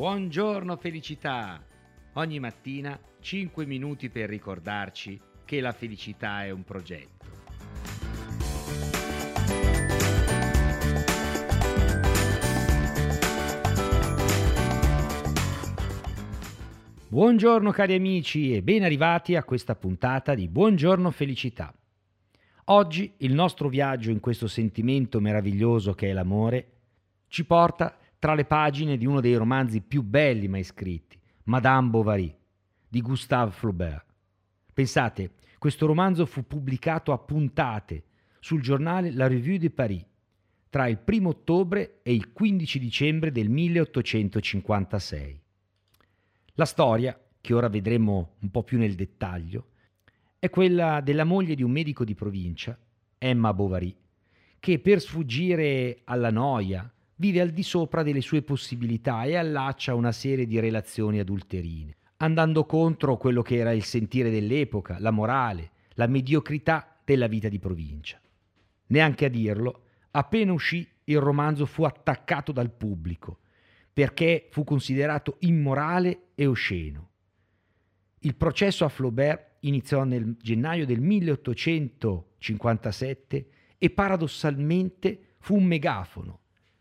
Buongiorno felicità! Ogni mattina 5 minuti per ricordarci che la felicità è un progetto. Buongiorno cari amici e ben arrivati a questa puntata di Buongiorno felicità. Oggi il nostro viaggio in questo sentimento meraviglioso che è l'amore ci porta tra le pagine di uno dei romanzi più belli mai scritti, Madame Bovary, di Gustave Flaubert. Pensate, questo romanzo fu pubblicato a puntate sul giornale La Revue de Paris tra il 1 ottobre e il 15 dicembre del 1856. La storia, che ora vedremo un po' più nel dettaglio, è quella della moglie di un medico di provincia, Emma Bovary, che per sfuggire alla noia, vive al di sopra delle sue possibilità e allaccia una serie di relazioni adulterine, andando contro quello che era il sentire dell'epoca, la morale, la mediocrità della vita di provincia. Neanche a dirlo, appena uscì il romanzo fu attaccato dal pubblico, perché fu considerato immorale e osceno. Il processo a Flaubert iniziò nel gennaio del 1857 e paradossalmente fu un megafono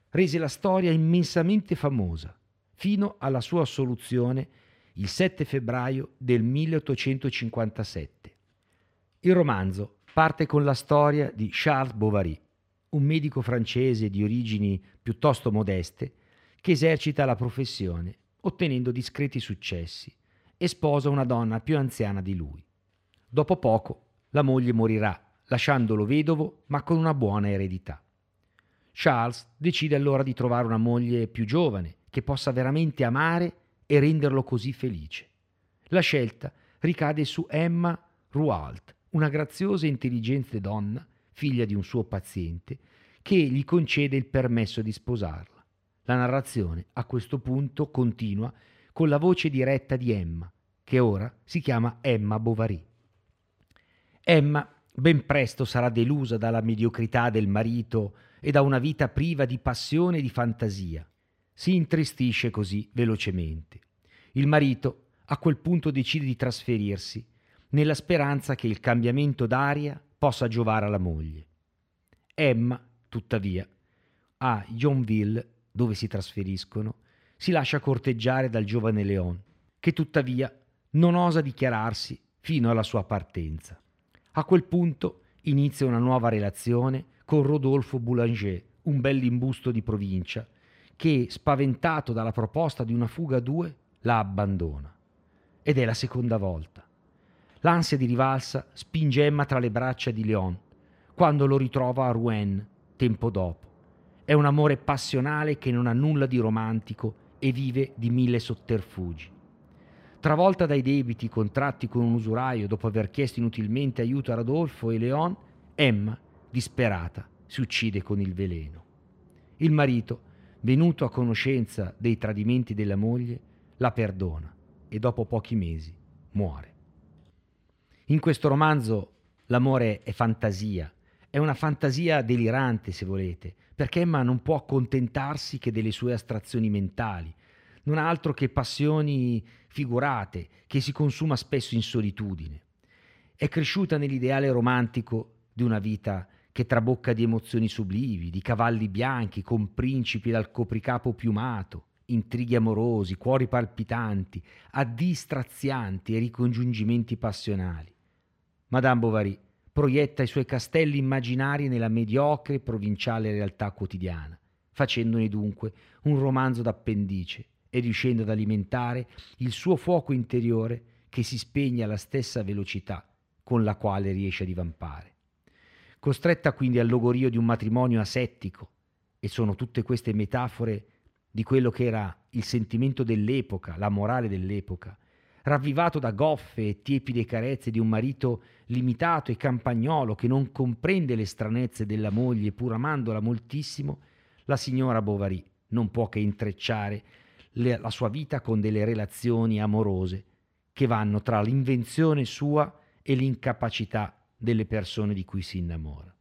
rese la storia immensamente famosa, fino alla sua assoluzione il 7 febbraio del 1857. Il romanzo parte con la storia di Charles Bovary, un medico francese di origini piuttosto modeste che esercita la professione ottenendo discreti successi e sposa una donna più anziana di lui. Dopo poco la moglie morirà, lasciandolo vedovo ma con una buona eredità. Charles decide allora di trovare una moglie più giovane, che possa veramente amare e renderlo così felice. La scelta ricade su Emma Rualt, una graziosa e intelligente donna, figlia di un suo paziente, che gli concede il permesso di sposarla. La narrazione a questo punto continua con la voce diretta di Emma, che ora si chiama Emma Bovary. Emma ben presto sarà delusa dalla mediocrità del marito e da una vita priva di passione e di fantasia. Si intristisce così velocemente. Il marito a quel punto decide di trasferirsi, nella speranza che il cambiamento d'aria possa giovare alla moglie. Emma, tuttavia, a Yonville, dove si trasferiscono, si lascia corteggiare dal giovane Leon, che tuttavia non osa dichiararsi fino alla sua partenza. A quel punto inizia una nuova relazione con Rodolfo Boulanger, un bell'imbusto di provincia, che, spaventato dalla proposta di una fuga a due, la abbandona. Ed è la seconda volta. L'ansia di rivalsa spinge Emma tra le braccia di Leon, quando lo ritrova a Rouen, tempo dopo. È un amore passionale che non ha nulla di romantico e vive di mille sotterfugi. Travolta dai debiti contratti con un usuraio dopo aver chiesto inutilmente aiuto a Rodolfo e Leon, Emma disperata, si uccide con il veleno. Il marito, venuto a conoscenza dei tradimenti della moglie, la perdona e dopo pochi mesi muore. In questo romanzo l'amore è fantasia, è una fantasia delirante se volete, perché Emma non può accontentarsi che delle sue astrazioni mentali, non ha altro che passioni figurate, che si consuma spesso in solitudine. È cresciuta nell'ideale romantico di una vita che trabocca di emozioni sublimi, di cavalli bianchi con principi dal copricapo piumato, intrighi amorosi, cuori palpitanti, addii strazianti e ricongiungimenti passionali. Madame Bovary proietta i suoi castelli immaginari nella mediocre e provinciale realtà quotidiana, facendone dunque un romanzo d'appendice e riuscendo ad alimentare il suo fuoco interiore che si spegne alla stessa velocità con la quale riesce a divampare costretta quindi al logorio di un matrimonio asettico, e sono tutte queste metafore di quello che era il sentimento dell'epoca, la morale dell'epoca, ravvivato da goffe e tiepide carezze di un marito limitato e campagnolo che non comprende le stranezze della moglie pur amandola moltissimo, la signora Bovary non può che intrecciare le, la sua vita con delle relazioni amorose che vanno tra l'invenzione sua e l'incapacità delle persone di cui si innamora.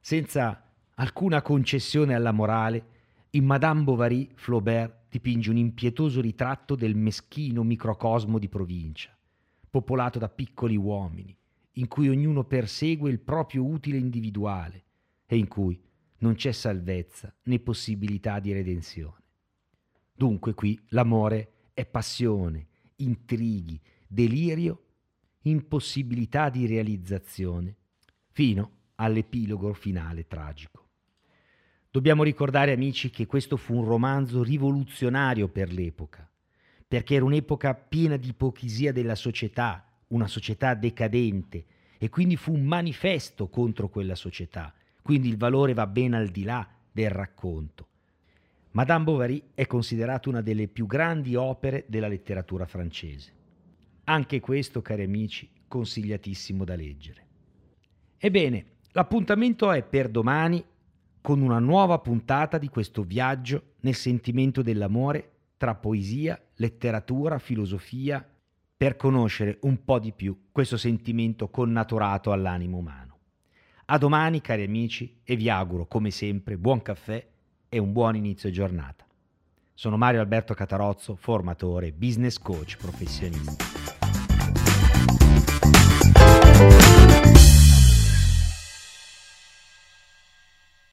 Senza alcuna concessione alla morale, In Madame Bovary, Flaubert dipinge un impietoso ritratto del meschino microcosmo di provincia, popolato da piccoli uomini, in cui ognuno persegue il proprio utile individuale e in cui non c'è salvezza né possibilità di redenzione. Dunque qui l'amore è passione, intrighi, delirio, impossibilità di realizzazione, fino all'epilogo finale tragico. Dobbiamo ricordare, amici, che questo fu un romanzo rivoluzionario per l'epoca, perché era un'epoca piena di ipocrisia della società, una società decadente, e quindi fu un manifesto contro quella società. Quindi il valore va ben al di là del racconto. Madame Bovary è considerata una delle più grandi opere della letteratura francese. Anche questo, cari amici, consigliatissimo da leggere. Ebbene, l'appuntamento è per domani con una nuova puntata di questo viaggio nel sentimento dell'amore tra poesia, letteratura, filosofia, per conoscere un po' di più questo sentimento connaturato all'animo umano. A domani, cari amici, e vi auguro, come sempre, buon caffè e un buon inizio giornata. Sono Mario Alberto Catarozzo, formatore, business coach professionista.